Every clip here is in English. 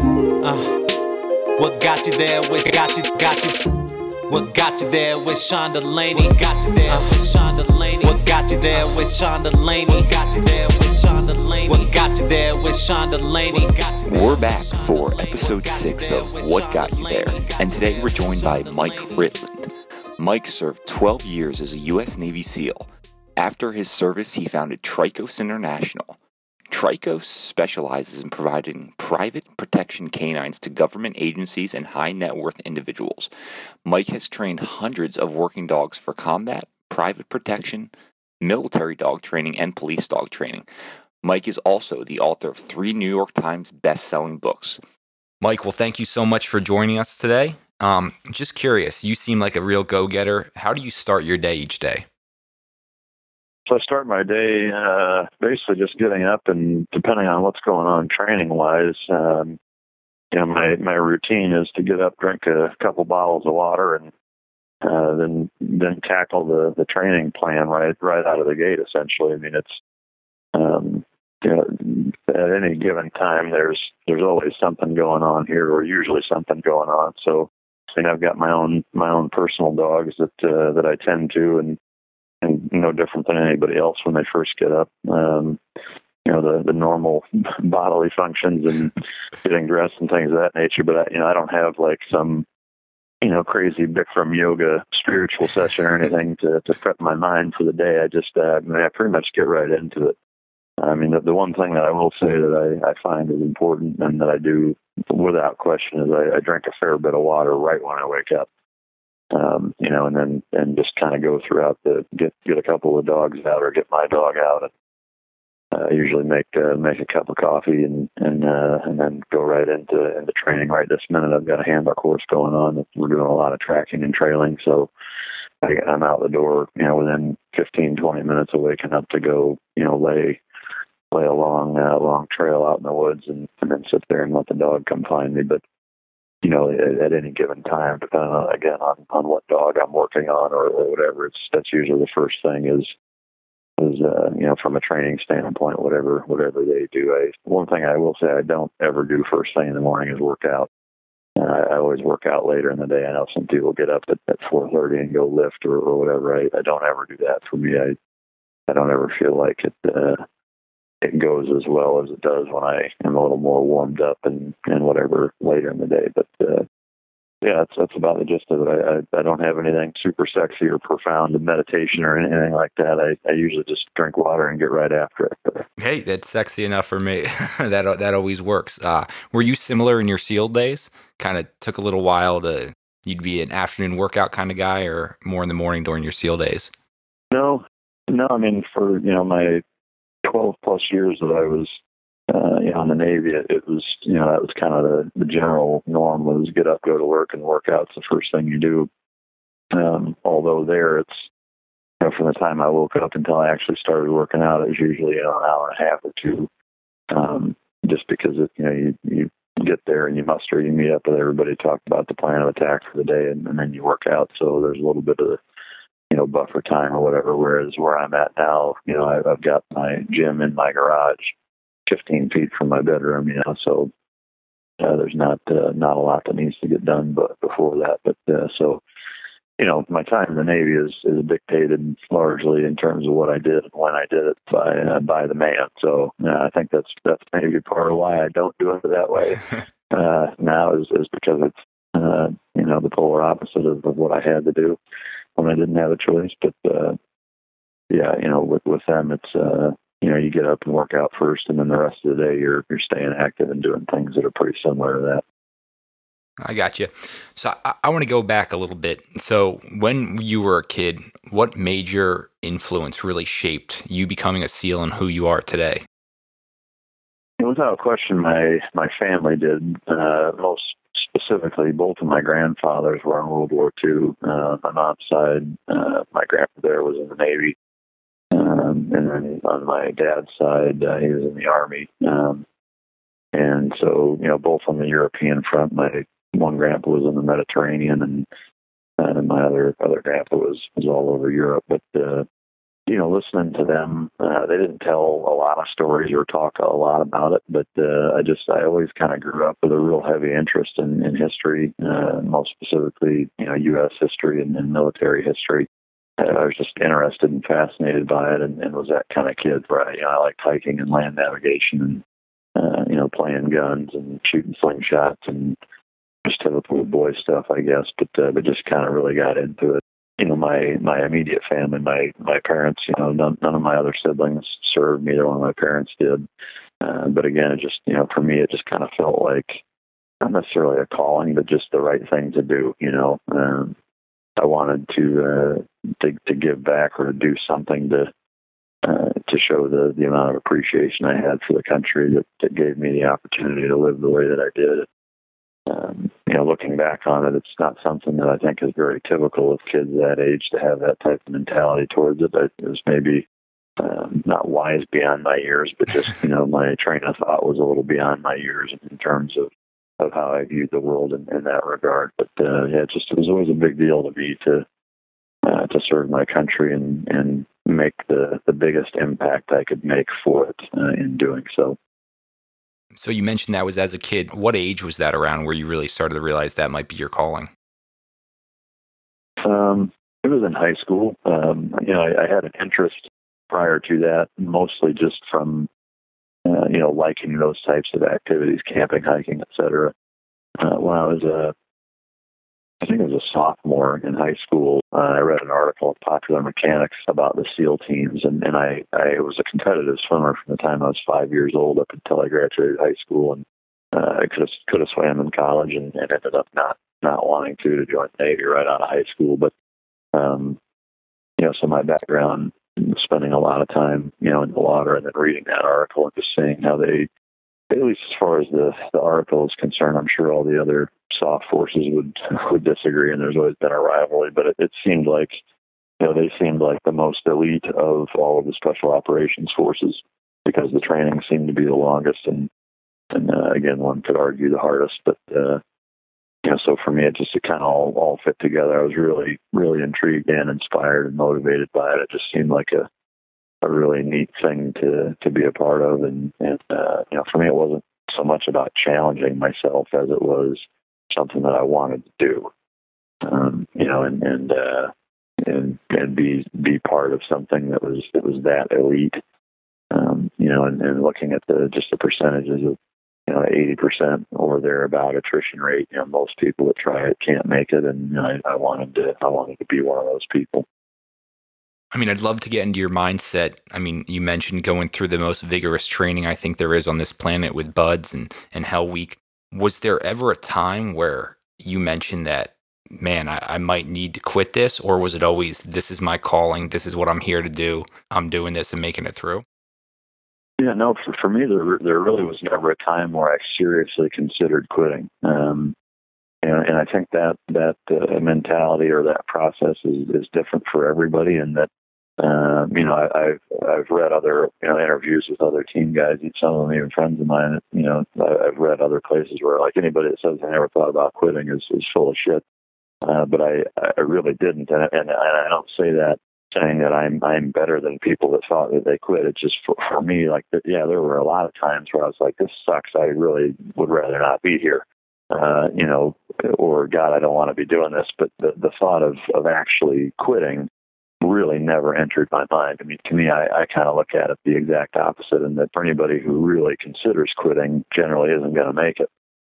Uh, what got you there? What got you? Got you? What got you there with Sean Delaney? What got you there with Sean Delaney? What got you there with Sean Delaney? What got you there with Sean Delaney? What got you there with Sean Delaney? We're back for episode six of What Got You There, and today we're joined by Mike Ritland. Mike served 12 years as a U.S. Navy SEAL. After his service, he founded Trikos International, Trikos specializes in providing private protection canines to government agencies and high net worth individuals. Mike has trained hundreds of working dogs for combat, private protection, military dog training, and police dog training. Mike is also the author of three New York Times best-selling books. Mike, well, thank you so much for joining us today. Um, just curious, you seem like a real go-getter. How do you start your day each day? So I start my day uh, basically just getting up and depending on what's going on training wise, um, you know, my my routine is to get up, drink a couple bottles of water, and uh, then then tackle the the training plan right right out of the gate. Essentially, I mean, it's um, you know, at any given time, there's there's always something going on here, or usually something going on. So, I mean, I've got my own my own personal dogs that uh, that I tend to, and no different than anybody else when they first get up. Um, you know the the normal bodily functions and getting dressed and things of that nature. But I, you know, I don't have like some you know crazy Bikram yoga spiritual session or anything to to prep my mind for the day. I just uh, I, mean, I pretty much get right into it. I mean, the, the one thing that I will say that I, I find is important and that I do without question is I, I drink a fair bit of water right when I wake up um, you know, and then and just kind of go throughout the get get a couple of dogs out or get my dog out and uh, usually make uh, make a cup of coffee and and uh, and then go right into into training. Right this minute, I've got a handler course going on. That we're doing a lot of tracking and trailing, so I, I'm out the door, you know, within 15, 20 minutes of waking up to go, you know, lay lay a long uh, long trail out in the woods and, and then sit there and let the dog come find me. But you know, at, at any given time, depending on again on on what dog I'm working on or, or whatever. It's that's usually the first thing is is uh, you know from a training standpoint, whatever whatever they do. I one thing I will say I don't ever do first thing in the morning is work out. Uh, I always work out later in the day. I know some people get up at, at 4:30 and go lift or, or whatever. I, I don't ever do that. For me, I I don't ever feel like it. Uh, it goes as well as it does when I am a little more warmed up and and whatever later in the day. But uh, yeah, that's that's about the gist of it. I, I I don't have anything super sexy or profound in meditation or anything like that. I I usually just drink water and get right after it. Hey, that's sexy enough for me. that that always works. Uh, were you similar in your SEAL days? Kind of took a little while to you'd be an afternoon workout kind of guy, or more in the morning during your SEAL days. No, no. I mean, for you know my 12 plus years that I was uh, you know, in the Navy, it, it was, you know, that was kind of the, the general norm was get up, go to work, and work out's the first thing you do. Um, although there, it's, you know, from the time I woke up until I actually started working out, it was usually you know, an hour and a half or two. Um, just because it, you know, you you get there and you muster, you meet up with everybody, talk about the plan of attack for the day, and, and then you work out. So there's a little bit of know, buffer time or whatever. Whereas where I'm at now, you know, I, I've got my gym in my garage, 15 feet from my bedroom, you know, so uh, there's not uh, not a lot that needs to get done, but before that, but uh, so you know, my time in the Navy is is dictated largely in terms of what I did and when I did it by uh, by the man. So uh, I think that's that's maybe part of why I don't do it that way uh, now is is because it's uh, you know the polar opposite of, of what I had to do when I didn't have a choice. But uh, yeah, you know, with with them, it's uh, you know, you get up and work out first, and then the rest of the day you're you're staying active and doing things that are pretty similar to that. I got you. So I, I want to go back a little bit. So when you were a kid, what major influence really shaped you becoming a SEAL and who you are today? Without a question, my my family did. Uh, most specifically, both of my grandfathers were in World War II. Uh, on my mom's side, uh, my grandfather was in the Navy, um, and then on my dad's side, uh, he was in the Army. Um, and so, you know, both on the European front, my one grandpa was in the Mediterranean, and and my other other grandpa was was all over Europe. But uh, you know, listening to them, uh, they didn't tell a lot of stories or talk a lot about it, but uh, I just I always kind of grew up with a real heavy interest in, in history, uh, most specifically, you know, U.S. history and, and military history. I was just interested and fascinated by it, and, and was that kind of kid where I, you know, I liked hiking and land navigation, and uh, you know, playing guns and shooting slingshots and just typical boy stuff, I guess. But uh, but just kind of really got into it you know my my immediate family my my parents you know none, none of my other siblings served neither one of my parents did. Uh, but again it just you know for me it just kind of felt like not necessarily a calling but just the right thing to do you know? Um i wanted to uh to to give back or to do something to uh to show the the amount of appreciation i had for the country that that gave me the opportunity to live the way that i did. Um, you know, looking back on it, it's not something that I think is very typical of kids that age to have that type of mentality towards it. It was maybe um, not wise beyond my years, but just you know, my train of thought was a little beyond my years in terms of of how I viewed the world in, in that regard. But uh, yeah, it just it was always a big deal to me to uh, to serve my country and and make the the biggest impact I could make for it uh, in doing so. So you mentioned that was as a kid. What age was that around where you really started to realize that might be your calling? Um, it was in high school. Um, you know, I, I had an interest prior to that, mostly just from uh, you know liking those types of activities, camping, hiking, etc. Uh, when I was a I think I was a sophomore in high school. Uh, I read an article in Popular Mechanics about the SEAL teams, and, and I, I was a competitive swimmer from the time I was five years old up until I graduated high school, and uh, I could have could have swam in college, and, and ended up not not wanting to to join the Navy right out of high school. But um, you know, so my background, spending a lot of time, you know, in the water, and then reading that article and just seeing how they at least as far as the the article is concerned, I'm sure all the other soft forces would would disagree, and there's always been a rivalry. But it, it seemed like you know they seemed like the most elite of all of the special operations forces because the training seemed to be the longest, and and uh, again, one could argue the hardest. But uh, you know, so for me, it just it kind of all all fit together. I was really really intrigued and inspired and motivated by it. It just seemed like a a really neat thing to to be a part of and and uh you know for me it wasn't so much about challenging myself as it was something that I wanted to do um you know and and uh and and be be part of something that was that was that elite um you know and, and looking at the just the percentages of you know, 80% or thereabout attrition rate. You know, most people that try it can't make it, and I, I wanted to, I wanted to be one of those people. I mean, I'd love to get into your mindset. I mean, you mentioned going through the most vigorous training I think there is on this planet with BUD/S and, and Hell Week. Was there ever a time where you mentioned that, man, I, I might need to quit this? Or was it always, this is my calling, this is what I'm here to do, I'm doing this and making it through? Yeah, no, for, for me, there, there really was never a time where I seriously considered quitting. Um, and, and I think that that uh, mentality or that process is, is different for everybody, and that um, you know, I, I've I've read other you know interviews with other team guys, some of them even friends of mine. You know, I, I've read other places where like anybody that says they never thought about quitting is is full of shit. Uh, but I I really didn't, and and I don't say that saying that I'm I'm better than people that thought that they quit. It's just for, for me, like yeah, there were a lot of times where I was like, this sucks. I really would rather not be here. Uh, you know, or God, I don't want to be doing this. But the the thought of of actually quitting really never entered my mind. I mean, to me, I, I kind of look at it the exact opposite, and that for anybody who really considers quitting, generally isn't going to make it.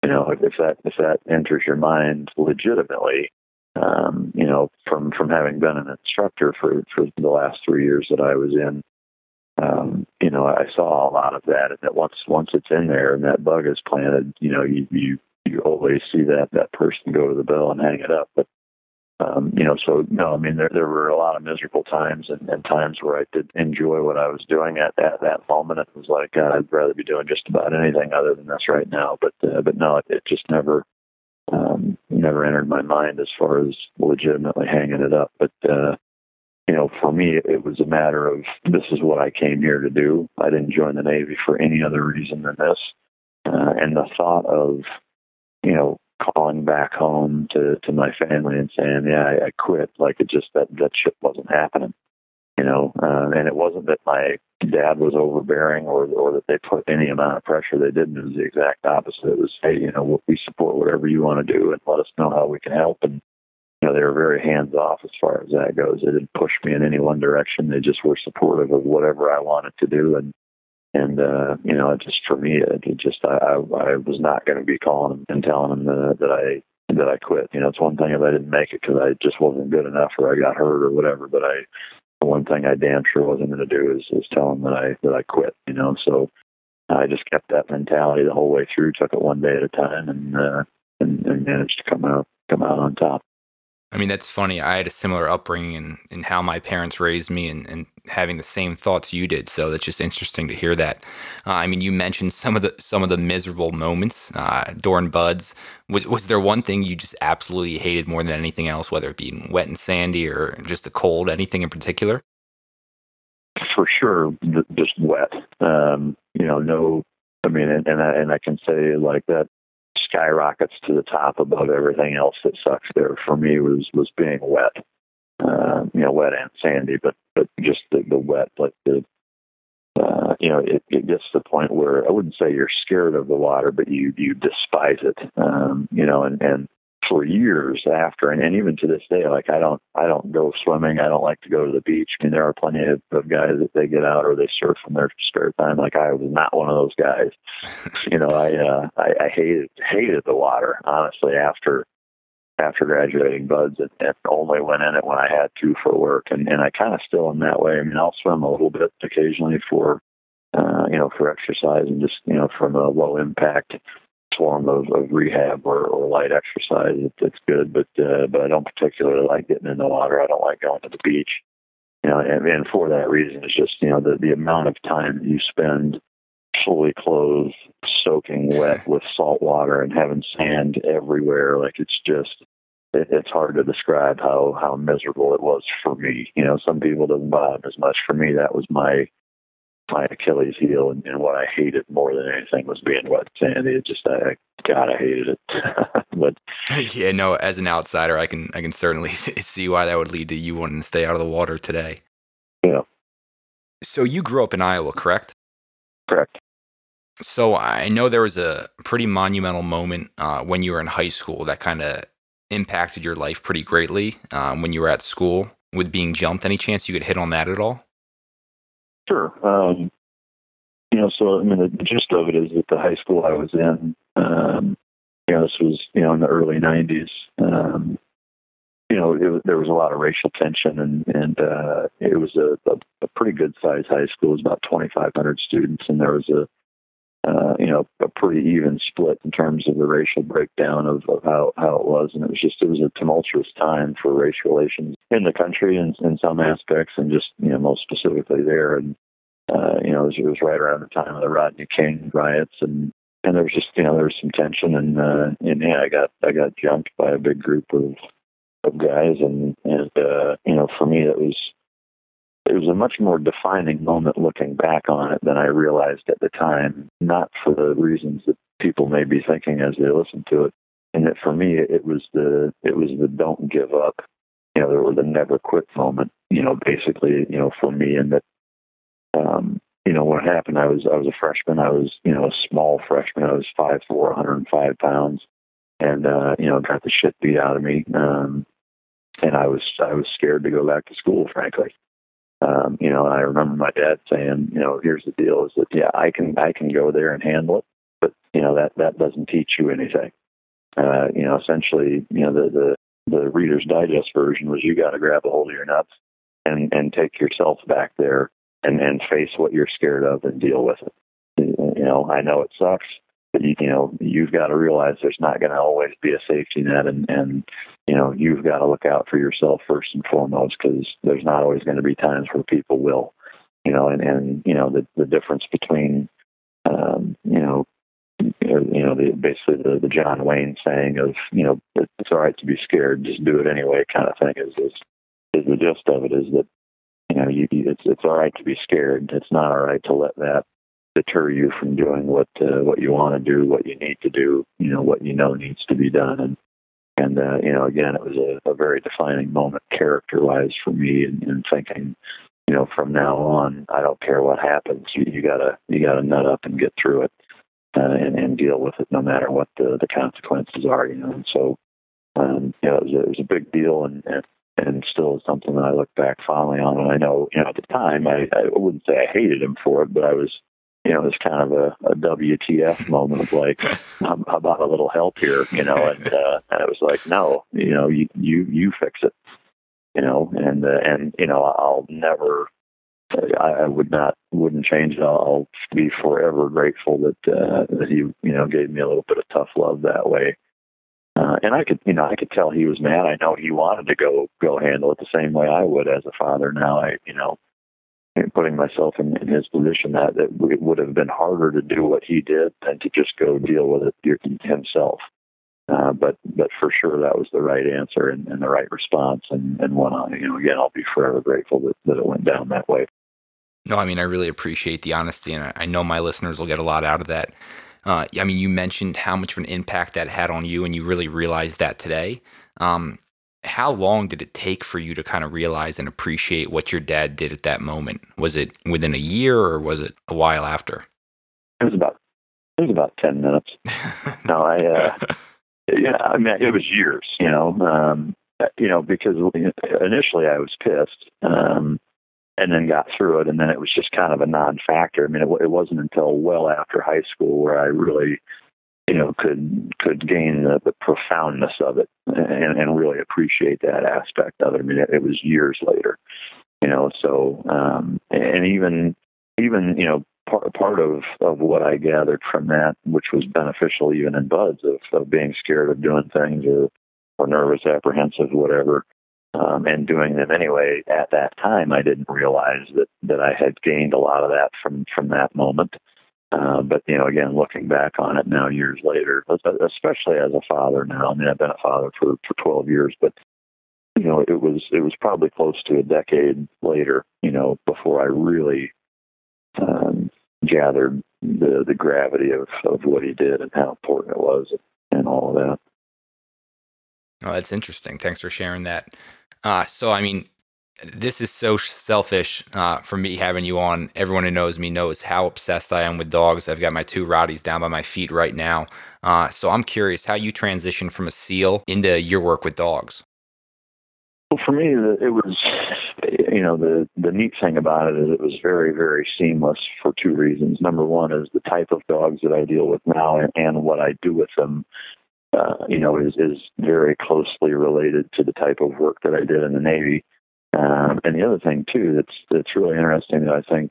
You know, if, if that if that enters your mind legitimately, um, you know, from from having been an instructor for for the last three years that I was in, um, you know, I saw a lot of that, and that once once it's in there and that bug is planted, you know, you you you always see that that person go to the bell and hang it up, but um, you know, so no, I mean, there there were a lot of miserable times and, and times where I did enjoy what I was doing at that that moment. It was like God, I'd rather be doing just about anything other than this right now. But uh, but no, it, it just never um, never entered my mind as far as legitimately hanging it up. But uh, you know, for me, it was a matter of this is what I came here to do. I didn't join the Navy for any other reason than this. Uh, and the thought of you know calling back home to to my family and saying, "Yeah, I, I quit." Like it just that that shit wasn't happening. you know, uh, and it wasn't that my dad was overbearing or or that they put any amount of pressure. They didn't. It was the exact opposite. It was, hey, you know, we support whatever you want to do and let us know how we can help. And you know, they were very hands off as far as that goes. They didn't push me in any one direction. They just were supportive of whatever I wanted to do. And and uh, you know, it just for me, it, it just I, I I was not going to be calling him and telling him that, that I that I quit. You know, it's one thing if I didn't make it because I just wasn't good enough or I got hurt or whatever. But I, the one thing I damn sure wasn't going to do is is tell him that I that I quit. You know, so I just kept that mentality the whole way through. Took it one day at a time, and uh, and, and managed to come out come out on top. I mean, that's funny. I had a similar upbringing in, in how my parents raised me and, and having the same thoughts you did. So that's just interesting to hear that. Uh, I mean, you mentioned some of the some of the miserable moments uh, during BUD/S. Was, was there one thing you just absolutely hated more than anything else, whether it be wet and sandy or just the cold, anything in particular? For sure, just wet. Um, you know, no, I mean, and, and I, and I can say like that skyrockets to the top above everything else that sucks there for me was was being wet. Uh, you know wet and sandy but but just the, the wet like the uh, you know it, it gets to the point where I wouldn't say you're scared of the water but you you despise it. Um, you know and and for years after, and, and even to this day, like I don't, I don't go swimming. I don't like to go to the beach. I mean, there are plenty of, of guys that they get out or they surf in their spare time. Like I was not one of those guys. you know, I, uh, I, I hated, hated the water honestly after, after graduating BUD/S and, and only went in it when I had to for work. And, and I kind of still am that way. I mean, I'll swim a little bit occasionally for, uh, you know, for exercise and just, you know, from a low impact form of, of rehab or, or light exercise. It, it's good, but uh, but I don't particularly like getting in the water. I don't like going to the beach. You know, and, and for that reason, it's just you know the the amount of time you spend fully clothed, soaking wet with salt water and having sand everywhere. Like it's just it, it's hard to describe how how miserable it was for me. You know, some people doesn't bother as much. For me, that was my my Achilles heel, and, and what I hated more than anything was being wet sandy. It just, I, God, I hated it. but yeah, no, as an outsider, I can, I can certainly see why that would lead to you wanting to stay out of the water today. Yeah. So you grew up in Iowa, correct? Correct. So I know there was a pretty monumental moment uh, when you were in high school that kind of impacted your life pretty greatly um, when you were at school with being jumped. Any chance you could hit on that at all? Sure. Um, you know, so I mean, the, gist of it is that the high school I was in, um, you know, this was you know in the early '90s. Um, you know, it, there was a lot of racial tension, and and uh, it was a, a, a pretty good sized high school. It was about 2,500 students, and there was a uh, you know, a pretty even split in terms of the racial breakdown of, of how, how it was. And it was just, it was a tumultuous time for race relations in the country in, in some aspects and just, you know, most specifically there. And, uh, you know, it was, it was right around the time of the Rodney King riots and, and there was just, you know, there was some tension and, uh, and yeah, I got, I got jumped by a big group of, of guys and, and, uh, you know, for me, it was, it was a much more defining moment looking back on it than I realized at the time, not for the reasons that people may be thinking as they listen to it. And that for me, it was the it was the don't give up, you know, or the never quit moment. You know, basically, you know, for me, and that, um, you know, what happened, I was I was a freshman. I was you know a small freshman. I was five four, 105 pounds, and uh, you know, got the shit beat out of me. Um, and I was I was scared to go back to school, frankly um, you know, I remember my dad saying, you know, here's the deal is that yeah, I can I can go there and handle it, but you know that that doesn't teach you anything. Uh, you know, essentially, you know, the the the Reader's Digest version was you got to grab a hold of your nuts and and take yourself back there and and face what you're scared of and deal with it. You know, I know it sucks you, know you've got to realize there's not going to always be a safety net and and you know you've got to look out for yourself first and foremost because there's not always going to be times where people will you know and and you know the the difference between um you know you know the basically the the John Wayne saying of you know it's all right to be scared just do it anyway kind of thing is is is the gist of it is that you know you it's it's all right to be scared. It's not all right to let that deter you from doing what uh, what you want to do, what you need to do, you know, what you know needs to be done. And and uh, you know, again, it was a, a very defining moment character wise for me, and, and thinking, you know, from now on, I don't care what happens. You, you gotta you gotta nut up and get through it, uh, and, and deal with it, no matter what the the consequences are. You know, and so um, you know, it was, a, it was a big deal, and, and and still something that I look back fondly on. And I know, you know, at the time, I, I wouldn't say I hated him for it, but I was, you know, it was kind of a, a WTF moment of like, how, how about a little help here, you know? And, uh, and it was like, no, you know, you you you fix it, you know, and uh, and you know, I'll never. I, I would not, wouldn't change it. I'll, I'll be forever grateful that uh, that he, you know, gave me a little bit of tough love that way. Uh, and I could, you know, I could tell he was mad. I know he wanted to go go handle it the same way I would as a father. Now I, you know, putting myself in, in his position, that that it would have been harder to do what he did than to just go deal with it himself. Uh, but but for sure that was the right answer and, and the right response, and and one you know again I'll be forever grateful that, that it went down that way. No, I mean I really appreciate the honesty, and I, I know my listeners will get a lot out of that. Uh, I mean, you mentioned how much of an impact that had on you, and you really realized that today. Um, how long did it take for you to kind of realize and appreciate what your dad did at that moment? Was it within a year, or was it a while after? It was about it was about ten minutes. no, I uh, yeah, I mean it was years. You know, um, you know because initially I was pissed. Um, and then got through it. And then it was just kind of a non-factor. I mean, it, it wasn't until well after high school where I really, you know, could could gain the, the profoundness of it and, and really appreciate that aspect of it. I mean, it, it was years later, you know. So, um, and even even you know, part part of of what I gathered from that, which was beneficial even in BUD/S of of being scared of doing things or or nervous, apprehensive, whatever um, and doing them anyway. At that time, I didn't realize that that I had gained a lot of that from from that moment. Uh, but you know, again, looking back on it now, years later, especially as a father now. I mean, I've been a father for for 12 years, but you know, it was it was probably close to a decade later. You know, before I really um, gathered the the gravity of of what he did and how important it was and all of that. Oh, that's interesting. Thanks for sharing that. Uh, so, I mean, this is so selfish uh, for me having you on. Everyone who knows me knows how obsessed I am with dogs. I've got my two Rotties down by my feet right now. Uh, so I'm curious how you transitioned from a SEAL into your work with dogs. Well, for me, it was, you know, the the neat thing about it is it was very, very seamless for two reasons. Number one is the type of dogs that I deal with now and, and what I do with them uh, you know, is is very closely related to the type of work that I did in the Navy. Um, and the other thing too that's that's really interesting that I think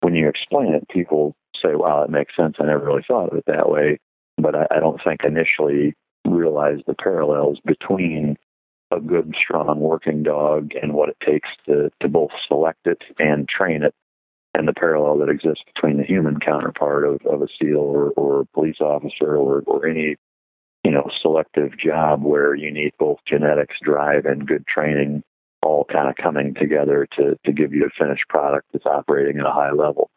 when you explain it, people say, "Wow, it makes sense." I never really thought of it that way, but I, I don't think initially realized the parallels between a good, strong working dog and what it takes to to both select it and train it and the parallel that exists between the human counterpart of, of a SEAL or, or police officer or, or any you know, selective job where you need both genetics, drive, and good training all kind of coming together to to give you a finished product that's operating at a high level.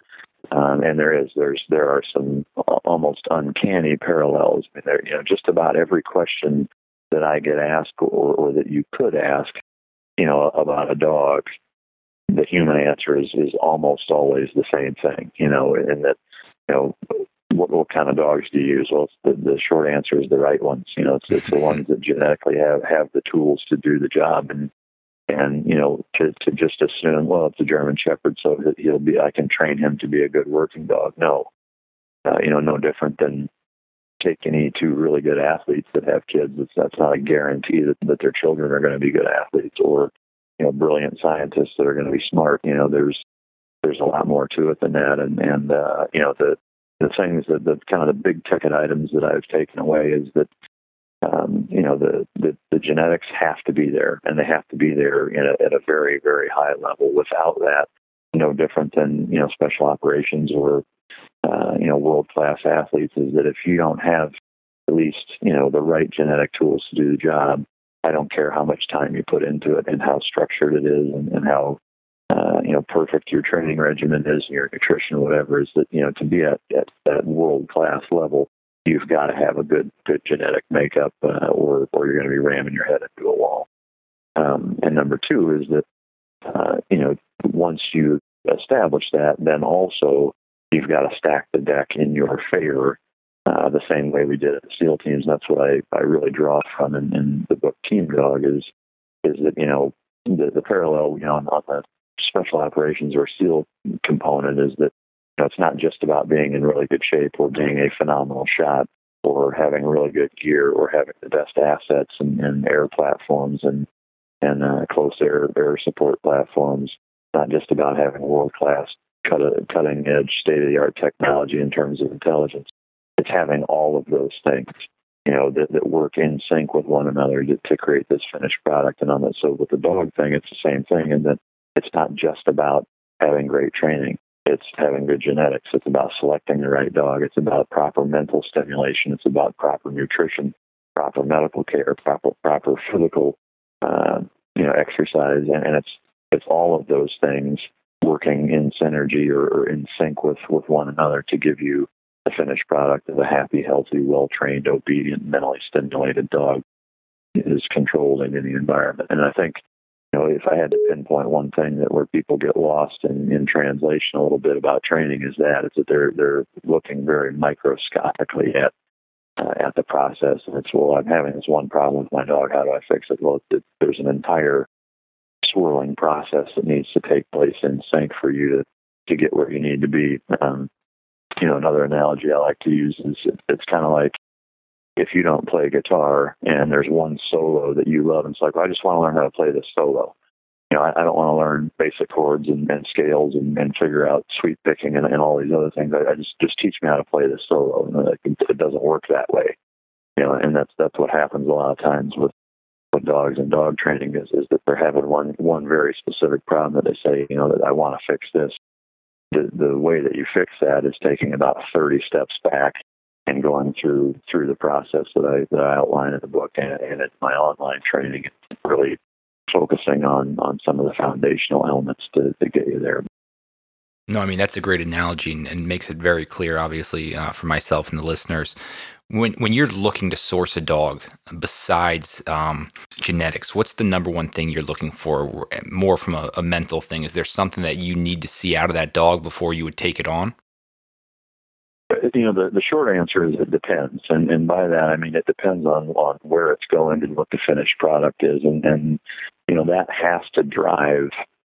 Um, and there is there's there are some almost uncanny parallels. I mean, there, you know, just about every question that I get asked or, or that you could ask, you know, about a dog, the human answer is is almost always the same thing. You know, and that you know what, what kind of dogs do you use? Well, the, the short answer is the right ones. You know, it's, it's the ones that genetically have have the tools to do the job, and and you know, to to just assume, well, it's a German Shepherd, so he'll be, I can train him to be a good working dog. No, uh, you know, no different than take any two really good athletes that have kids. It's, that's not a guarantee that, that their children are going to be good athletes or you know brilliant scientists that are going to be smart. You know, there's there's a lot more to it than that, and and uh, you know the the things that the kind of the big ticket items that I've taken away is that um, you know the, the the genetics have to be there and they have to be there a, at a very very high level. Without that, no different than you know special operations or uh, you know world class athletes is that if you don't have at least you know the right genetic tools to do the job, I don't care how much time you put into it and how structured it is and, and how uh, you know, perfect your training regimen is, and your nutrition, or whatever, is that you know to be at, at that world class level, you've got to have a good good genetic makeup, uh, or or you're going to be ramming your head into a wall. Um, and number two is that uh, you know, once you establish that, then also you've got to stack the deck in your favor uh, the same way we did at SEAL teams. That's what I, I really draw from in, in the book Team Dog is is that you know the, the parallel you know on, the special operations or SEAL component is that know it's not just about being in really good shape or being a phenomenal shot or having really good gear or having the best assets and, and air platforms and and uh, close air air support platforms. Not just about having world class cut, cutting edge state of the art technology in terms of intelligence. It's having all of those things, you know, that, that work in sync with one another to, to create this finished product. And on that, so with the dog thing, it's the same thing, and that it's not just about having great training. It's having good genetics. It's about selecting the right dog. It's about proper mental stimulation. It's about proper nutrition, proper medical care, proper proper physical, uh, you know, exercise, and, and it's it's all of those things working in synergy or, or in sync with with one another to give you the finished product of a happy, healthy, well trained, obedient, mentally stimulated dog is controlled in any environment. And I think know, if I had to pinpoint one thing that where people get lost in, in translation a little bit about training is that is that they're they're looking very microscopically at uh, at the process, and it's well, I'm having this one problem with my dog. How do I fix it? Well, it, there's an entire swirling process that needs to take place in sync for you to to get where you need to be. Um, you know, another analogy I like to use is it, it's kind of like if you don't play guitar and there's one solo that you love, and it's like, well, I just want to learn how to play this solo. You know, I, I don't want to learn basic chords and, and scales and, and figure out sweep picking and, and all these other things. I, I just just teach me how to play this solo, and like, it doesn't work that way. You know, and that's that's what happens a lot of times with with dogs and dog training is is that they're having one one very specific problem that they say, you know, that I want to fix this. The the way that you fix that is taking about 30 steps back and going through through the process that I that I outline in the book and, and my online training, really focusing on on some of the foundational elements to, to get you there. No, I mean that's a great analogy and, and makes it very clear, obviously, uh, for myself and the listeners. When when you're looking to source a dog, besides um, genetics, what's the number one thing you're looking for? More from a, a mental thing. Is there something that you need to see out of that dog before you would take it on? You know, the, the short answer is it depends. And, and by that, I mean, it depends on, on where it's going and what the finished product is. And, and, you know, that has to drive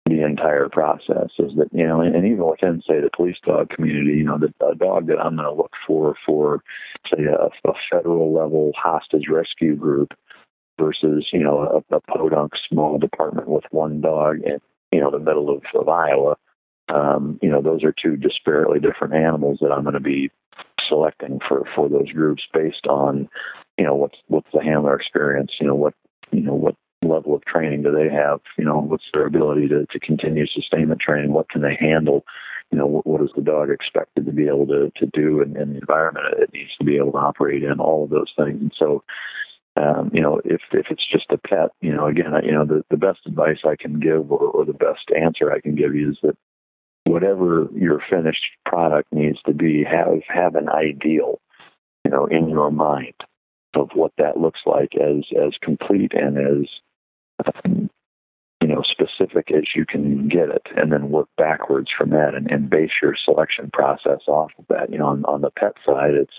the entire process is that, you know, and, and even within, say, the police dog community, you know, the a dog that I'm going to look for, for, say, a, a federal level hostage rescue group versus, you know, a, a podunk small department with one dog in, you know, the middle of, of Iowa um, you know, those are two disparately different animals that I'm going to be selecting for for those groups based on, you know, what's what's the handler experience, you know, what you know what level of training do they have, you know, what's their ability to to continue sustainment training, what can they handle, you know, what, what is the dog expected to be able to to do in, in the environment it needs to be able to operate in, all of those things, and so. Um, you know, if if it's just a pet, you know, again, you know, the the best advice I can give, or, or the best answer I can give you is that whatever your finished product needs to be, have have an ideal, you know, in your mind of what that looks like as as complete and as um, you know specific as you can get it, and then work backwards from that and, and base your selection process off of that. You know, on, on the pet side, it's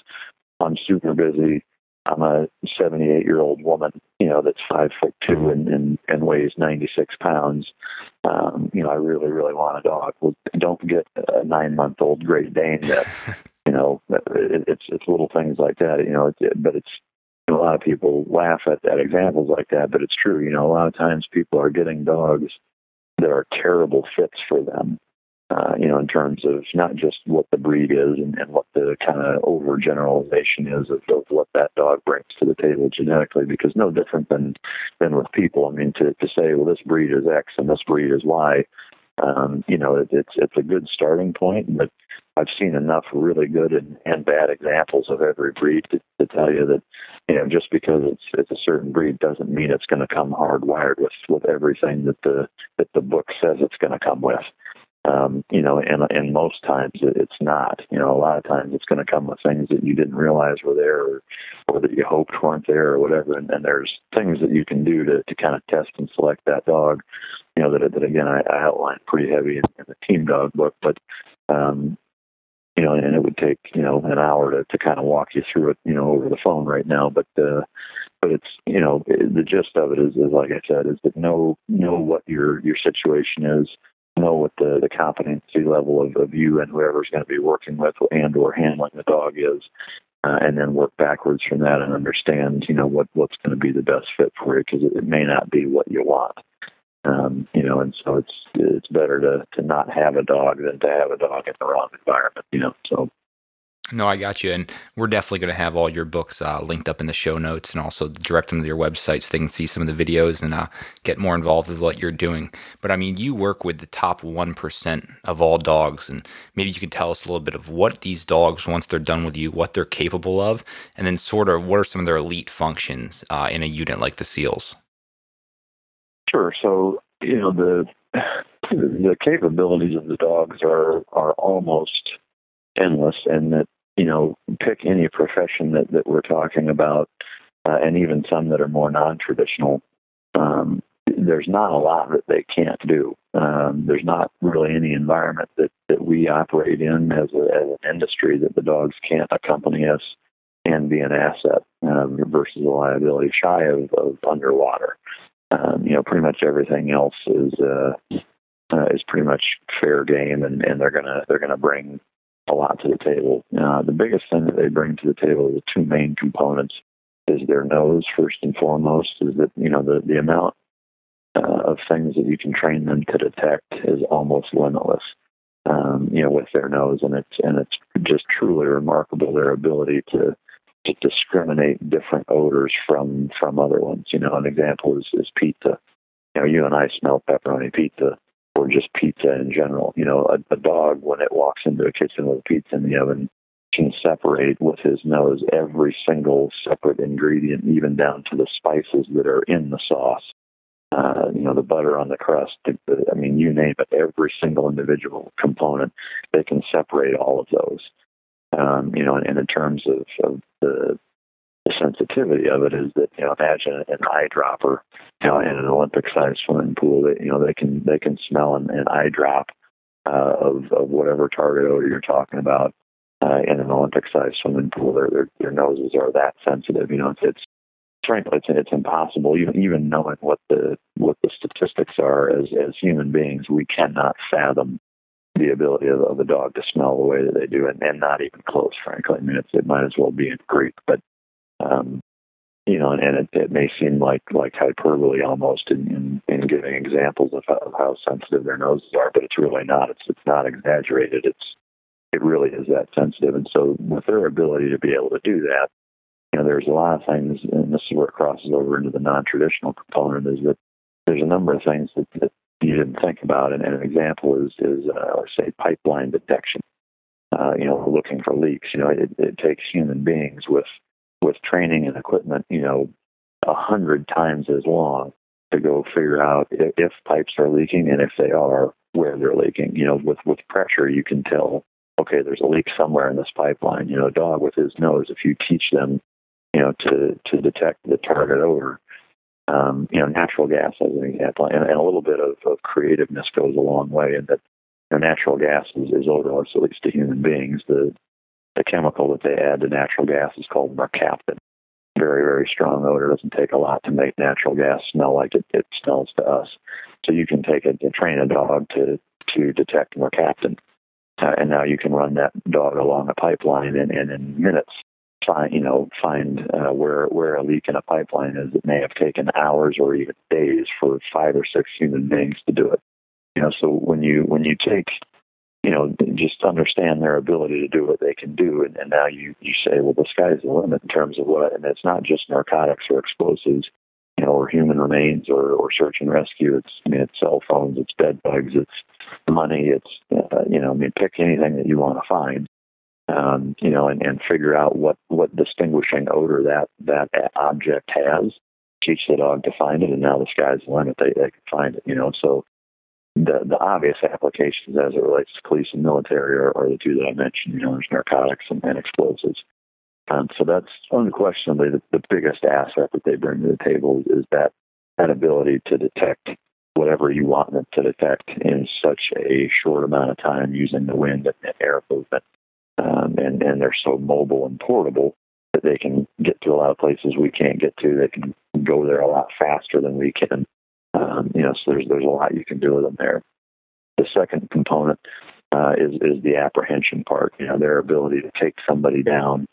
I'm super busy. I'm a 78 year old woman, you know, that's five foot two and, and, and weighs 96 pounds. Um, you know, I really, really want a dog. Well, don't get a nine month old Great Dane that, you know, it, it's, it's little things like that, you know, it, but it's, you know, a lot of people laugh at, at examples like that, but it's true. You know, a lot of times people are getting dogs that are terrible fits for them uh, you know, in terms of not just what the breed is and, and what the kind of overgeneralization is of, of what that dog brings to the table genetically, because no different than than with people. I mean, to to say, well, this breed is X and this breed is Y, um, you know, it, it's it's a good starting point, but I've seen enough really good and, and bad examples of every breed to, to tell you that, you know, just because it's it's a certain breed doesn't mean it's going to come hardwired with with everything that the that the book says it's going to come with Um, you know, and and most times it's not. You know, a lot of times it's going to come with things that you didn't realize were there, or, or that you hoped weren't there, or whatever. And, and there's things that you can do to to kind of test and select that dog. You know, that that again I, I outlined pretty heavy in, in the team dog book, but um, you know, and it would take you know an hour to to kind of walk you through it, you know, over the phone right now. But uh, but it's you know the gist of it is, is like I said, is that know know what your your situation is know what the, the competency level of, of you and whoever's going to be working with and or handling the dog is, uh, and then work backwards from that and understand, you know, what what's going to be the best fit for you because it, it may not be what you want. Um, you know, and so it's it's better to to not have a dog than to have a dog in the wrong environment. You know, so no, I got you. And we're definitely going to have all your books uh, linked up in the show notes and also direct them to your website so they can see some of the videos and uh, get more involved with what you're doing. But I mean, you work with the top 1% of all dogs. And maybe you can tell us a little bit of what these dogs, once they're done with you, what they're capable of, and then sort of what are some of their elite functions uh, in a unit like the SEALs? Sure. So, you know, the the capabilities of the dogs are are almost endless and that you know, pick any profession that, that we're talking about, uh, and even some that are more non-traditional. Um, there's not a lot that they can't do. Um, there's not really any environment that, that we operate in as, a, as an industry that the dogs can't accompany us and be an asset um, versus a liability shy of, of underwater. Um, you know, pretty much everything else is uh, uh, is pretty much fair game, and, and they're gonna they're gonna bring a lot to the table. Uh, the biggest thing that they bring to the table, the two main components, is their nose first and foremost. Is that you know the the amount uh, of things that you can train them to detect is almost limitless. Um, you know, with their nose, and it's and it's just truly remarkable their ability to to discriminate different odors from from other ones. You know, an example is is pizza. You know, you and I smell pepperoni pizza or just pizza in general. You know, a, a dog when it walks into a kitchen with pizza in the oven can separate with his nose every single separate ingredient, even down to the spices that are in the sauce. Uh, you know, the butter on the crust. The, the, I mean, you name it. Every single individual component, they can separate all of those. Um, you know, and, in terms of, of the the sensitivity of it is that you know imagine an eyedropper you know in an Olympic sized swimming pool that you know they can they can smell an, an eyedrop uh, of of whatever target odor you're talking about uh, in an Olympic sized swimming pool. Their, their their noses are that sensitive you know it's, it's frankly it's it's impossible even even knowing what the what the statistics are as as human beings we cannot fathom the ability of, of a dog to smell the way that they do and, and not even close frankly. I mean it's, it might as well be in greek but um, you know, and it, it may seem like like hyperbole almost in, in, in giving examples of how, of how sensitive their noses are, but it's really not. It's it's not exaggerated. It's it really is that sensitive. And so, with their ability to be able to do that, you know, there's a lot of things, and this is where it crosses over into the non-traditional component. Is that there's a number of things that, that you didn't think about, and, and an example is is uh, say pipeline detection. Uh, you know, looking for leaks. You know, it, it takes human beings with with training and equipment, you know, a hundred times as long to go figure out if, if pipes are leaking and if they are, where they're leaking. You know, with with pressure, you can tell. Okay, there's a leak somewhere in this pipeline. You know, a dog with his nose. If you teach them, you know, to to detect the target odor, um, you know, natural gas as an example, and, and a little bit of, of creativeness goes a long way. In that, you know, natural gas is, is odorless, at least to human beings. The the chemical that they add to natural gas is called mercaptan. Very, very strong odor. Doesn't take a lot to make natural gas smell like it, it smells to us. So you can take it and train a dog to to detect mercaptan, uh, and now you can run that dog along a pipeline and, and in minutes find you know find uh, where where a leak in a pipeline is. It may have taken hours or even days for five or six human beings to do it. You know, so when you when you take you know, just understand their ability to do what they can do. And, and now you, you say, well, the sky's the limit in terms of what, and it's not just narcotics or explosives, you know, or human remains or, or search and rescue. It's, I mean, it's cell phones, it's bed bugs, it's money, it's, uh, you know, I mean, pick anything that you want to find. Um, you know, and, and figure out what, what distinguishing odor that, that object has. Teach the dog to find it, and now the sky's the limit. They, they can find it, you know. So, the the obvious applications as it relates to police and military are, are the two that I mentioned. You know, there's narcotics and, and explosives. Um, so that's unquestionably the, the biggest asset that they bring to the table is that that ability to detect whatever you want them to detect in such a short amount of time using the wind and air movement. Um, and, and they're so mobile and portable that they can get to a lot of places we can't get to. They can go there a lot faster than we can. Um, you know, so there's there's a lot you can do with them there. The second component uh, is is the apprehension part. You know, their ability to take somebody down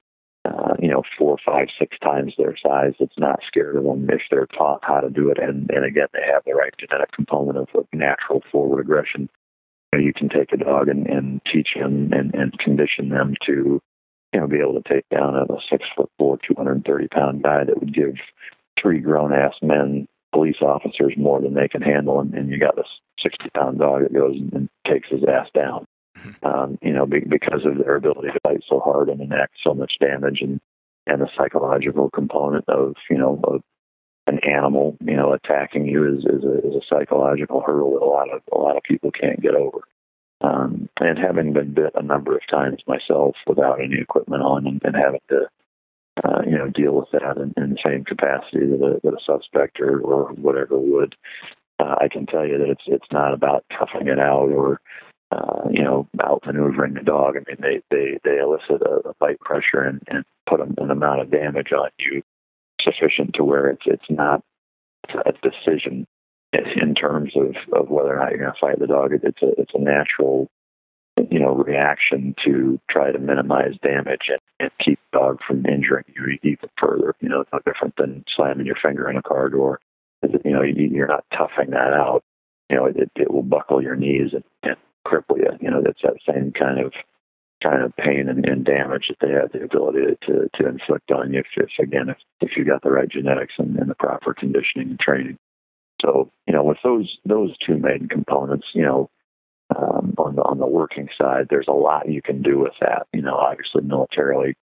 uh, you know, four, five, six times their size. It's not scared of them if they're taught how to do it. And, and again, they have the right genetic component of, of natural forward aggression. You, know, you can take a dog and, and teach them and, and condition them to, you know, be able to take down a, a six foot four, 230 pound guy that would give three grown ass men, police officers more than they can handle. And, and you got this 60 pound dog that goes and, and takes his ass down um, you know, be, because of their ability to fight so hard and enact so much damage, and and the psychological component of you know of an animal, you know, attacking you is is a, is a psychological hurdle that a lot of a lot of people can't get over. Um, and having been bit a number of times myself without any equipment on, and, and having to uh, you know, deal with that in, in the same capacity that a, that a suspect or, or whatever would. Uh, I can tell you that it's it's not about toughing it out or uh, you know, outmaneuvering the dog. I mean, they they they elicit a, a bite pressure and, and put an, an amount of damage on you sufficient to where it's it's not a decision in terms of of whether or not you're going to fight the dog. It's a it's a natural you know reaction to try to minimize damage and, keep the dog from injuring you even further. You know, it's no different than slamming your finger in a car door. You know, you're not toughing that out. You know, it, it will buckle your knees and, and cripple you. You know, that's that same kind of kind of pain and, and damage that they have the ability to to inflict on you if, if again if, if you got the right genetics and, and the proper conditioning and training. So, you know, with those those two main components, you know, um, on the on the working side, there's a lot you can do with that. You know, obviously militarily,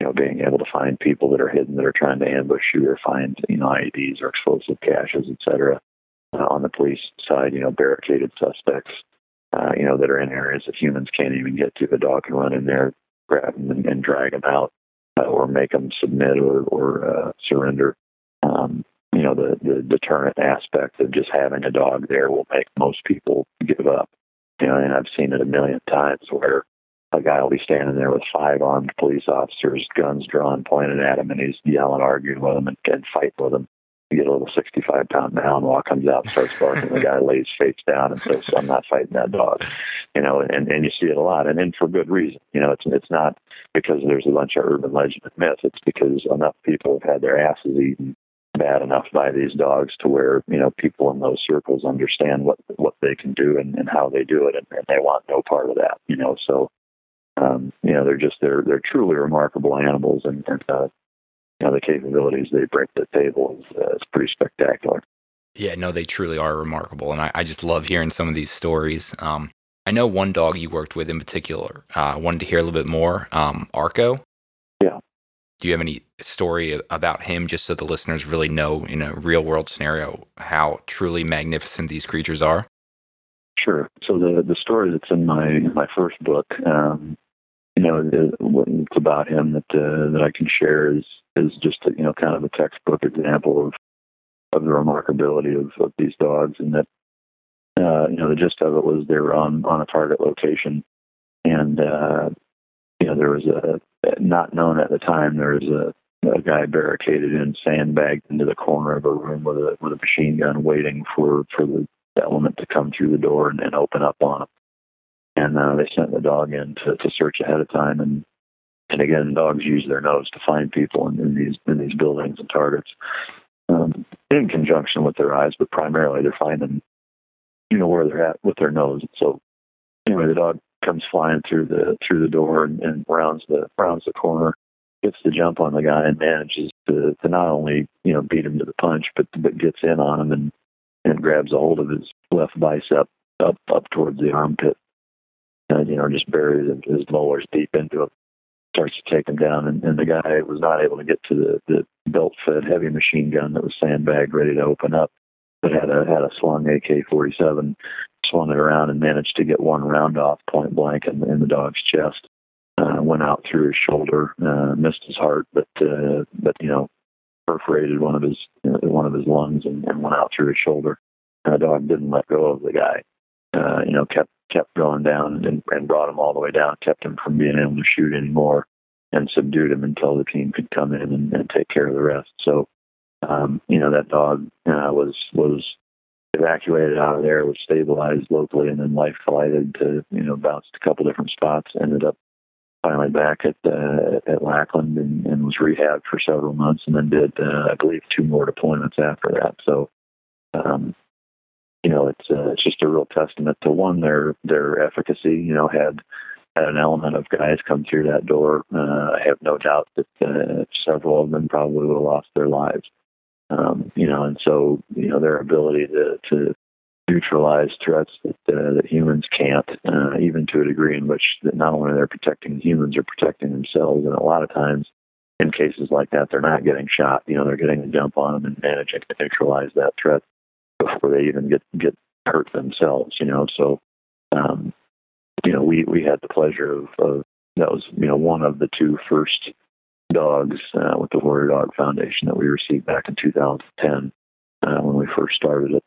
you know, being able to find people that are hidden that are trying to ambush you or find you know IEDs or explosive caches, etc. Uh, on the police side, you know, barricaded suspects, uh, you know, that are in areas that humans can't even get to. The dog can run in there, grab them, and, and drag them out, uh, or make them submit or, or uh, surrender. Um, you know, the, the deterrent aspect of just having a dog there will make most people give up. You know, and I've seen it a million times where a guy will be standing there with five armed police officers, guns drawn, pointed at him, and he's yelling, arguing with them, and, and fighting with them you get a little 65 pound Malinois comes out starts barking. the guy lays face down and says, I'm not fighting that dog. You know, and, and you see it a lot. And, and for good reason. You know, it's, it's not because there's a bunch of urban legend and myth. It's because enough people have had their asses eaten bad enough by these dogs to where, you know, people in those circles understand what, what they can do and, and how they do it. And, and they want no part of that, you know, so, um, you know, they're just, they're, they're truly remarkable animals and, and, uh, you know, the capabilities they bring to the table is, uh, is pretty spectacular. Yeah, no, they truly are remarkable, and I, I just love hearing some of these stories. Um, I know one dog you worked with in particular. Uh, I wanted to hear a little bit more. Um, Arco. Yeah. Do you have any story about him, just so the listeners really know in a real world scenario how truly magnificent these creatures are? Sure. So the the story that's in my my first book, um, you know, it's about him that uh, that I can share is is just a, you know kind of a textbook example of of the remarkability of, of these dogs, and that uh, you know the gist of it was they were on on a target location, and uh, you know there was a not known at the time there was a a guy barricaded in, sandbagged into the corner of a room with a with a machine gun, waiting for for the element to come through the door and, and open up on him. And uh, they sent the dog in to, to search ahead of time, and and again, dogs use their nose to find people in, in these in these buildings and targets, um, in conjunction with their eyes, but primarily they're finding, you know, where they're at with their nose. So anyway, the dog comes flying through the through the door and, and rounds the rounds the corner, gets the jump on the guy, and manages to to not only you know beat him to the punch, but but gets in on him and and grabs a hold of his left bicep up up towards the armpit. And, you know, just buries his molars deep into him starts to take him down, and, and the guy was not able to get to the, the belt-fed heavy machine gun that was sandbagged, ready to open up, but had a had a slung AK-47 swung it around and managed to get one round off point blank in, in the dog's chest. Uh, went out through his shoulder, uh, missed his heart, but uh, but you know perforated one of his uh, one of his lungs and, and went out through his shoulder. And the dog didn't let go of the guy. Uh, you know, kept kept going down and, and brought him all the way down, kept him from being able to shoot anymore, and subdued him until the team could come in and, and take care of the rest. So, um, you know, that dog uh, was was evacuated out of there, was stabilized locally, and then life flighted to you know bounced a couple different spots. Ended up finally back at uh, at Lackland and, and was rehabbed for several months, and then did uh, I believe two more deployments after that. So, um, you know, it's uh, it's just a real testament to one their their efficacy. You know, had had an element of guys come through that door. Uh, I have no doubt that uh, several of them probably would have lost their lives. Um, you know, and so you know their ability to to neutralize threats that uh, that humans can't, uh, even to a degree in which that not only they're protecting humans, are protecting themselves, and a lot of times in cases like that, they're not getting shot. You know, they're getting a jump on them and managing to neutralize that threat before they even get get hurt themselves. You know, so um, you know we we had the pleasure of, of that was you know one of the two first dogs uh, with the Warrior Dog Foundation that we received back in 2010 uh, when we first started it.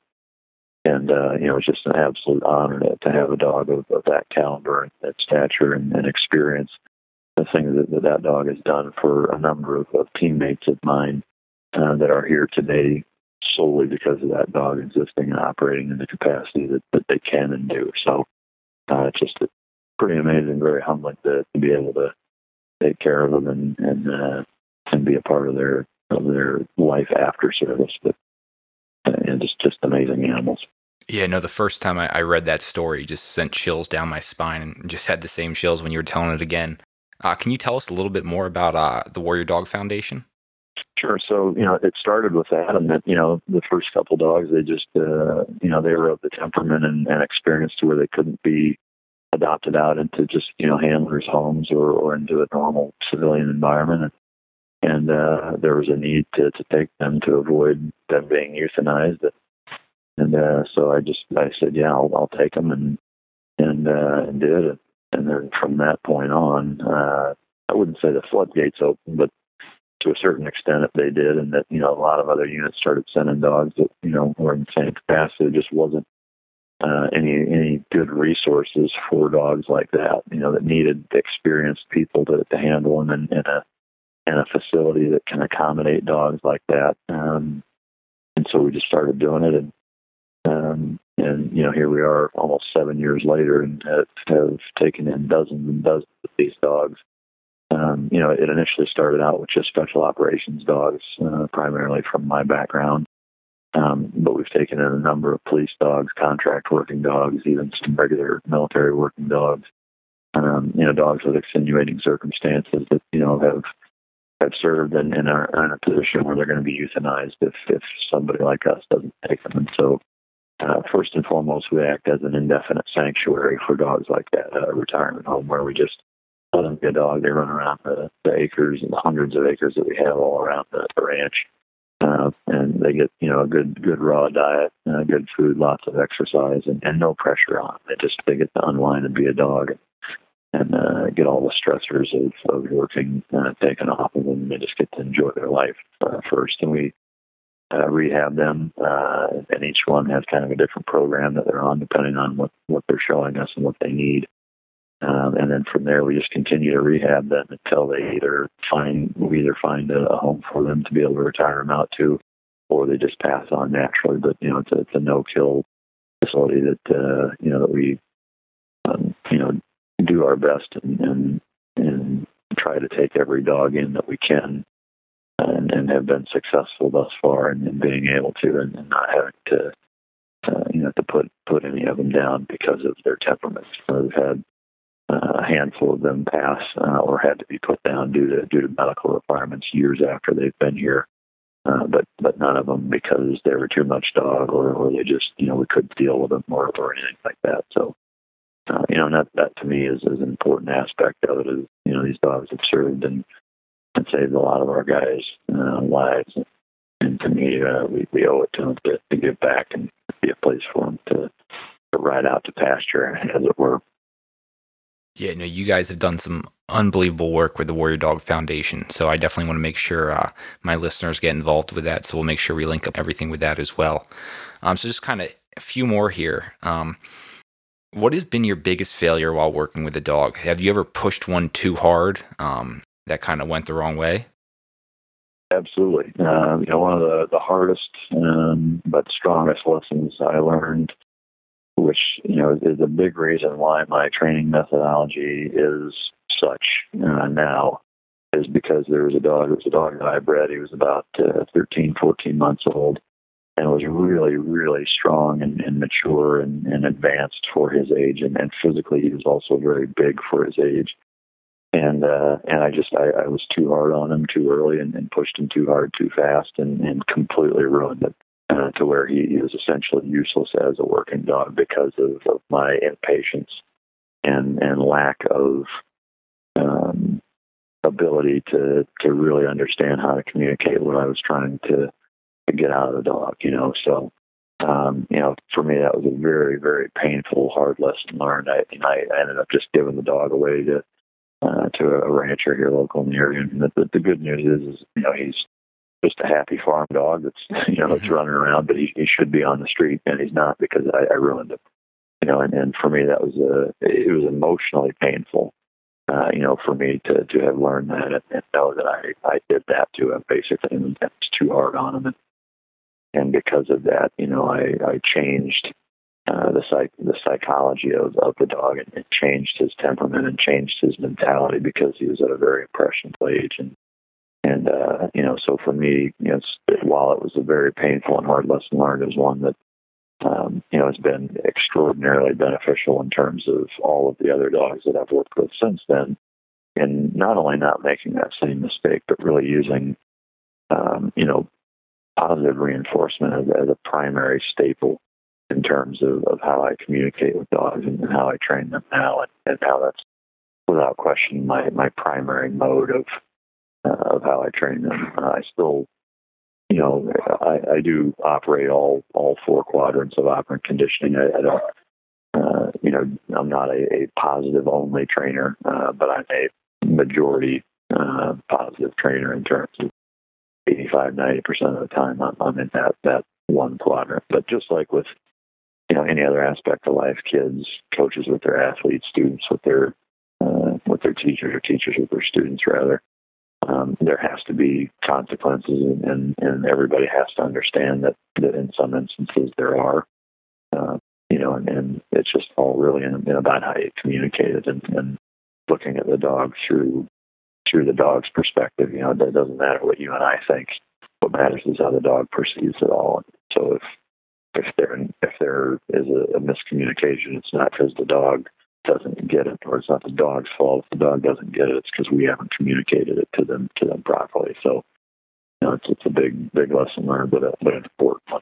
And, uh, you know, it's just an absolute honor to, to have a dog of, of that caliber and that stature and, and experience. The thing that, that that dog has done for a number of, of teammates of mine uh, that are here today solely because of that dog existing and operating in the capacity that, that they can and do. So uh, it's just pretty amazing, very humbling to, to be able to take care of them and and uh, and be a part of their of their life after service. But uh, and just just amazing animals. Yeah, no, the first time I, I read that story just sent chills down my spine and just had the same chills when you were telling it again. Uh, can you tell us a little bit more about uh, the Warrior Dog Foundation? Sure. So, you know, it started with that, and that, you know, the first couple dogs, they just, uh, you know, they were of the temperament and, and experience to where they couldn't be adopted out into just you know handlers' homes or, or into a normal civilian environment, and, uh, there was a need to to take them to avoid them being euthanized, and uh, so I just I said yeah I'll I'll take them and and uh, and did it, and then from that point on uh, I wouldn't say the floodgates opened, but to a certain extent they did, and that you know a lot of other units started sending dogs that you know were in the same capacity. It just wasn't uh, any any good resources for dogs like that. You know that needed experienced people to, to handle them in, in a in a facility that can accommodate dogs like that. Um, and so we just started doing it, and um, and you know here we are almost seven years later, and have, have taken in dozens and dozens of these dogs. Um, you know, it initially started out with just special operations dogs, uh, primarily from my background. Um, but we've taken in a number of police dogs, contract working dogs, even some regular military working dogs. Um, you know, dogs with extenuating circumstances that you know have have served and, and are, in a position where they're going to be euthanized if if somebody like us doesn't take them. And so, uh, first and foremost, we act as an indefinite sanctuary for dogs like that, a retirement home where we just let them be a dog. They run around the, the acres and the hundreds of acres that we have all around the, the ranch uh, and they get you know a good good raw diet, uh, good food, lots of exercise, and, and no pressure on. They just they get to unwind and be a dog, and uh, get all the stressors of, of working uh, taken off of them. They just get to enjoy their life uh, first, and we uh, rehab them, uh, and each one has kind of a different program that they're on depending on what what they're showing us and what they need. Um, and then from there, we just continue to rehab them until they either find we either find a, home for them to be able to retire them out to, or they just pass on naturally. But you know, it's a, it's a no-kill facility that uh, you know that we um, you know do our best and, and and try to take every dog in that we can, and, and have been successful thus far in, in being able to, and, and not having to. Uh, you know, to put put any of them down because of their temperaments. So we've had a handful of them pass uh, or had to be put down due to due to medical requirements years after they've been here. Uh, but but none of them because they were too much dog or, or they just you know we couldn't deal with them or, or anything like that. So uh, you know that that to me is, is an important aspect of it. Is you know these dogs have served and and saved a lot of our guys' uh, lives. And, to me, uh, we we owe it to them to, to give back and be a place for them to right out to pasture, as it were. Yeah, no, you guys have done some unbelievable work with the Warrior Dog Foundation. So I definitely want to make sure uh, my listeners get involved with that. So we'll make sure we link up everything with that as well. Um, so just kind of a few more here. Um, what has been your biggest failure while working with a dog? Have you ever pushed one too hard um, that kind of went the wrong way? Absolutely. Uh, you know, one of the, the hardest um, but strongest lessons I learned, which, you know, is a big reason why my training methodology is such uh, now, is because there was a dog, it was a dog that I bred. He was about uh, 13, 14 months old and was really, really strong and, and mature and, and advanced for his age. And, and physically, he was also very big for his age and uh and I just I, I was too hard on him too early and, and pushed him too hard too fast and and completely ruined it uh, to where he, he was essentially useless as a working dog because of, of my impatience and and lack of um ability to to really understand how to communicate what I was trying to to get out of the dog you know so um, you know, for me, that was a very, very painful, hard lesson learned. I, I ended up just giving the dog away to uh, to a rancher here local in the area. And the, the, the good news is, is, you know, he's just a happy farm dog that's, you know, that's running around, but he, he should be on the street and he's not because I, I ruined him. You know, and, and for me, that was a, it was emotionally painful, uh, you know, for me to, to have learned that and, and know that I, I did that to him basically and that was too hard on him. And, and because of that, you know, I, I changed uh, the psych the psychology of, of the dog and, and changed his temperament and changed his mentality because he was at a very impressionable age and and uh, you know so for me you know while it was a very painful and hard lesson learned it was one that um, you know has been extraordinarily beneficial in terms of all of the other dogs that I've worked with since then. And not only not making that same mistake but really using um, you know positive reinforcement as, as a primary staple in terms of, of how I communicate with dogs and, how I train them now, and, and how that's without question my my primary mode of uh, of how I train them. Uh, I still, you know, I, I do operate all all four quadrants of operant conditioning. I, I don't, uh, you know, I'm not a, a positive only trainer, uh, but I'm a majority uh, positive trainer in terms of 85, 90 percent of the time I'm, I'm in that that one quadrant. But just like with you know any other aspect of life kids coaches with their athletes students with their uh, with their teachers or teachers with their students rather um, there has to be consequences and, and, and everybody has to understand that that in some instances there are uh, you know and, and it's just all really in, in about how you communicate it and, and looking at the dog through through the dog's perspective you know it doesn't matter what you and I think. What matters is how the dog perceives it all. So if if there if there is a, a miscommunication, it's not because the dog doesn't get it, or it's not the dog's fault. If the dog doesn't get it, it's because we haven't communicated it to them to them properly. So, you know, it's it's a big big lesson learned, but a, but an important one.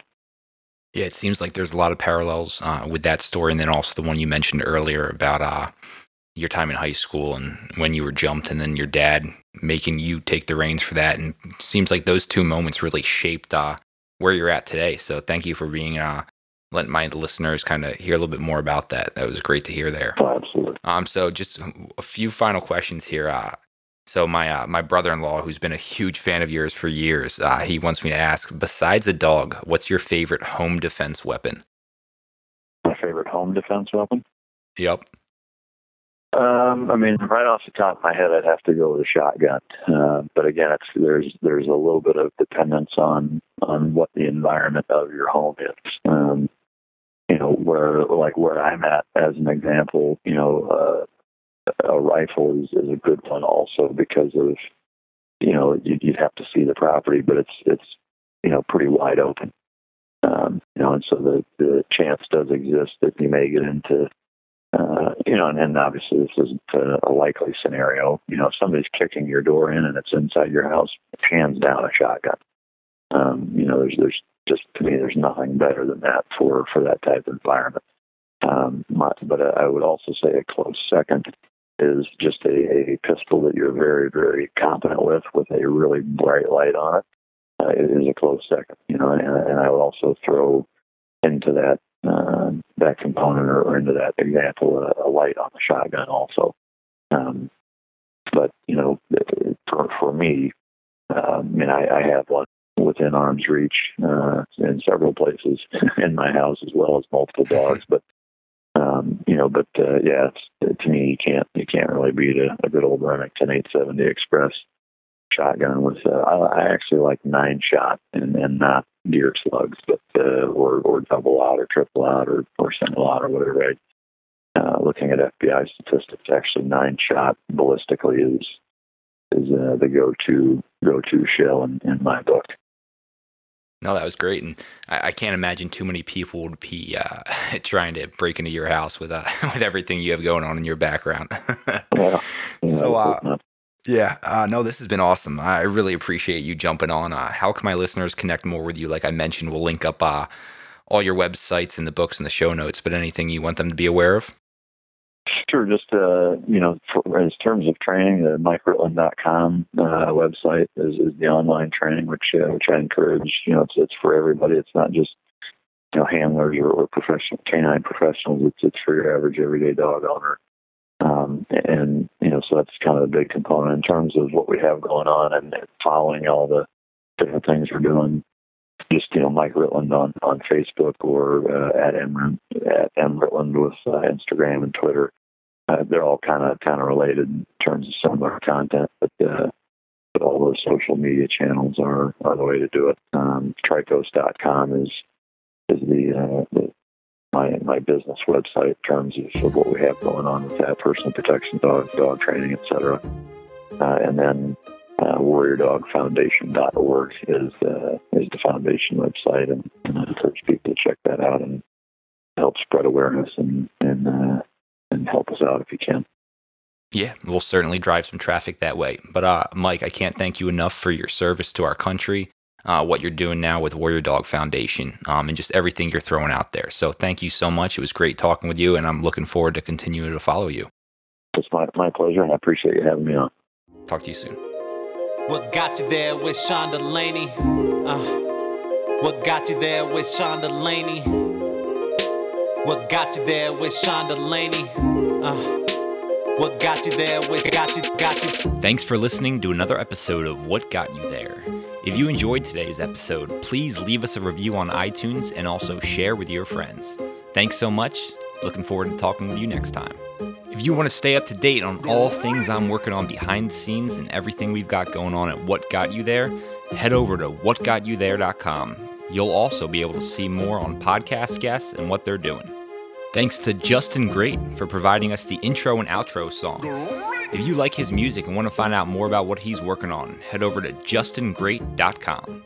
Yeah, it seems like there's a lot of parallels uh, with that story, and then also the one you mentioned earlier about uh, your time in high school and when you were jumped, and then your dad making you take the reins for that. And seems like those two moments really shaped uh, where you're at today. So thank you for being letting my listeners kind of hear a little bit more about that. That was great to hear there. Oh, absolutely. Um, so just a few final questions here. Uh, so my uh, my brother-in-law, who's been a huge fan of yours for years, uh, he wants me to ask: besides a dog, what's your favorite home defense weapon? My favorite home defense weapon? Yep. Um, I mean, right off the top of my head, I'd have to go with a shotgun. Uh, but again, it's there's there's a little bit of dependence on on what the environment of your home is. Um, you know, where like where I'm at, as an example, you know, uh, a rifle is, is a good one also because of you know you'd, you'd have to see the property, but it's it's you know pretty wide open. Um, you know, and so the the chance does exist that you may get into uh, you know, and, and obviously this isn't a, a likely scenario. You know, if somebody's kicking your door in and it's inside your house, hands down a shotgun. Um, you know, there's there's just to me there's nothing better than that for for that type of environment. Um, my, but I would also say a close second is just a, a pistol that you're very very competent with with a really bright light on it. Uh, it is a close second, you know, and, and I would also throw into that uh, that component or, or into that example, a, a, light on the shotgun also. Um, but you know, for for me, uh, I mean, I, I have one within arm's reach uh, in several places in my house as well as multiple dogs. But um, you know, but uh, yeah, to me, you can't you can't really beat a, a good old Remington 870 Express shotgun with. Uh, I, I actually like nine shot and, and not deer slugs, but uh, or or double aught or triple aught or or single aught or whatever. I, uh, looking at FBI statistics, actually nine shot ballistically is is uh, the go to go to shell in, in my book. No, that was great, and I, I, can't imagine too many people would be uh, trying to break into your house with uh, with everything you have going on in your background. yeah, so, uh, yeah, uh, no, this has been awesome. I really appreciate you jumping on. Uh, how can my listeners connect more with you? Like I mentioned, we'll link up uh, all your websites and the books and the show notes. But anything you want them to be aware of? Sure. Just uh, you know, for, in terms of training, the MikeRitland.com uh, website is, is the online training, which uh, which I encourage. You know, it's it's for everybody. It's not just you know handlers or, or professional canine professionals. It's it's for your average everyday dog owner. Um, and you know, so that's kind of a big component in terms of what we have going on and following all the different things we're doing. Just you know, Mike Ritland on on Facebook or uh, at M at M Ritland with uh, Instagram and Twitter. Uh, they're all kind of kind of related in terms of similar content, but uh, but all those social media channels are are the way to do it. Um, Trikos.com is is the, uh, the my my business website in terms of, what we have going on with that personal protection, dog dog training, etc. Uh, and then uh, WarriorDogFoundation.org is uh, is the foundation website, and, and I encourage people to check that out and help spread awareness and and uh, and help us out if you can. Yeah, we'll certainly drive some traffic that way. But uh, Mike, I can't thank you enough for your service to our country uh, what you're doing now with Warrior Dog Foundation um, and just everything you're throwing out there. So thank you so much. It was great talking with you, and I'm looking forward to continuing to follow you. It's my, my pleasure, and I appreciate you having me on. Talk to you soon. What got you there with Sean Delaney? Uh, what got you there with Sean Delaney? What got you there with Sean Delaney? Uh, what got you there with got you got you? Thanks for listening to another episode of What Got You There. If you enjoyed today's episode, please leave us a review on iTunes and also share with your friends. Thanks so much. Looking forward to talking with you next time. If you want to stay up to date on all things I'm working on behind the scenes and everything we've got going on at What Got You There, head over to whatgotyouthere.com. You'll also be able to see more on podcast guests and what they're doing. Thanks to Justin Great for providing us the intro and outro song. If you like his music and want to find out more about what he's working on, head over to justingreat.com.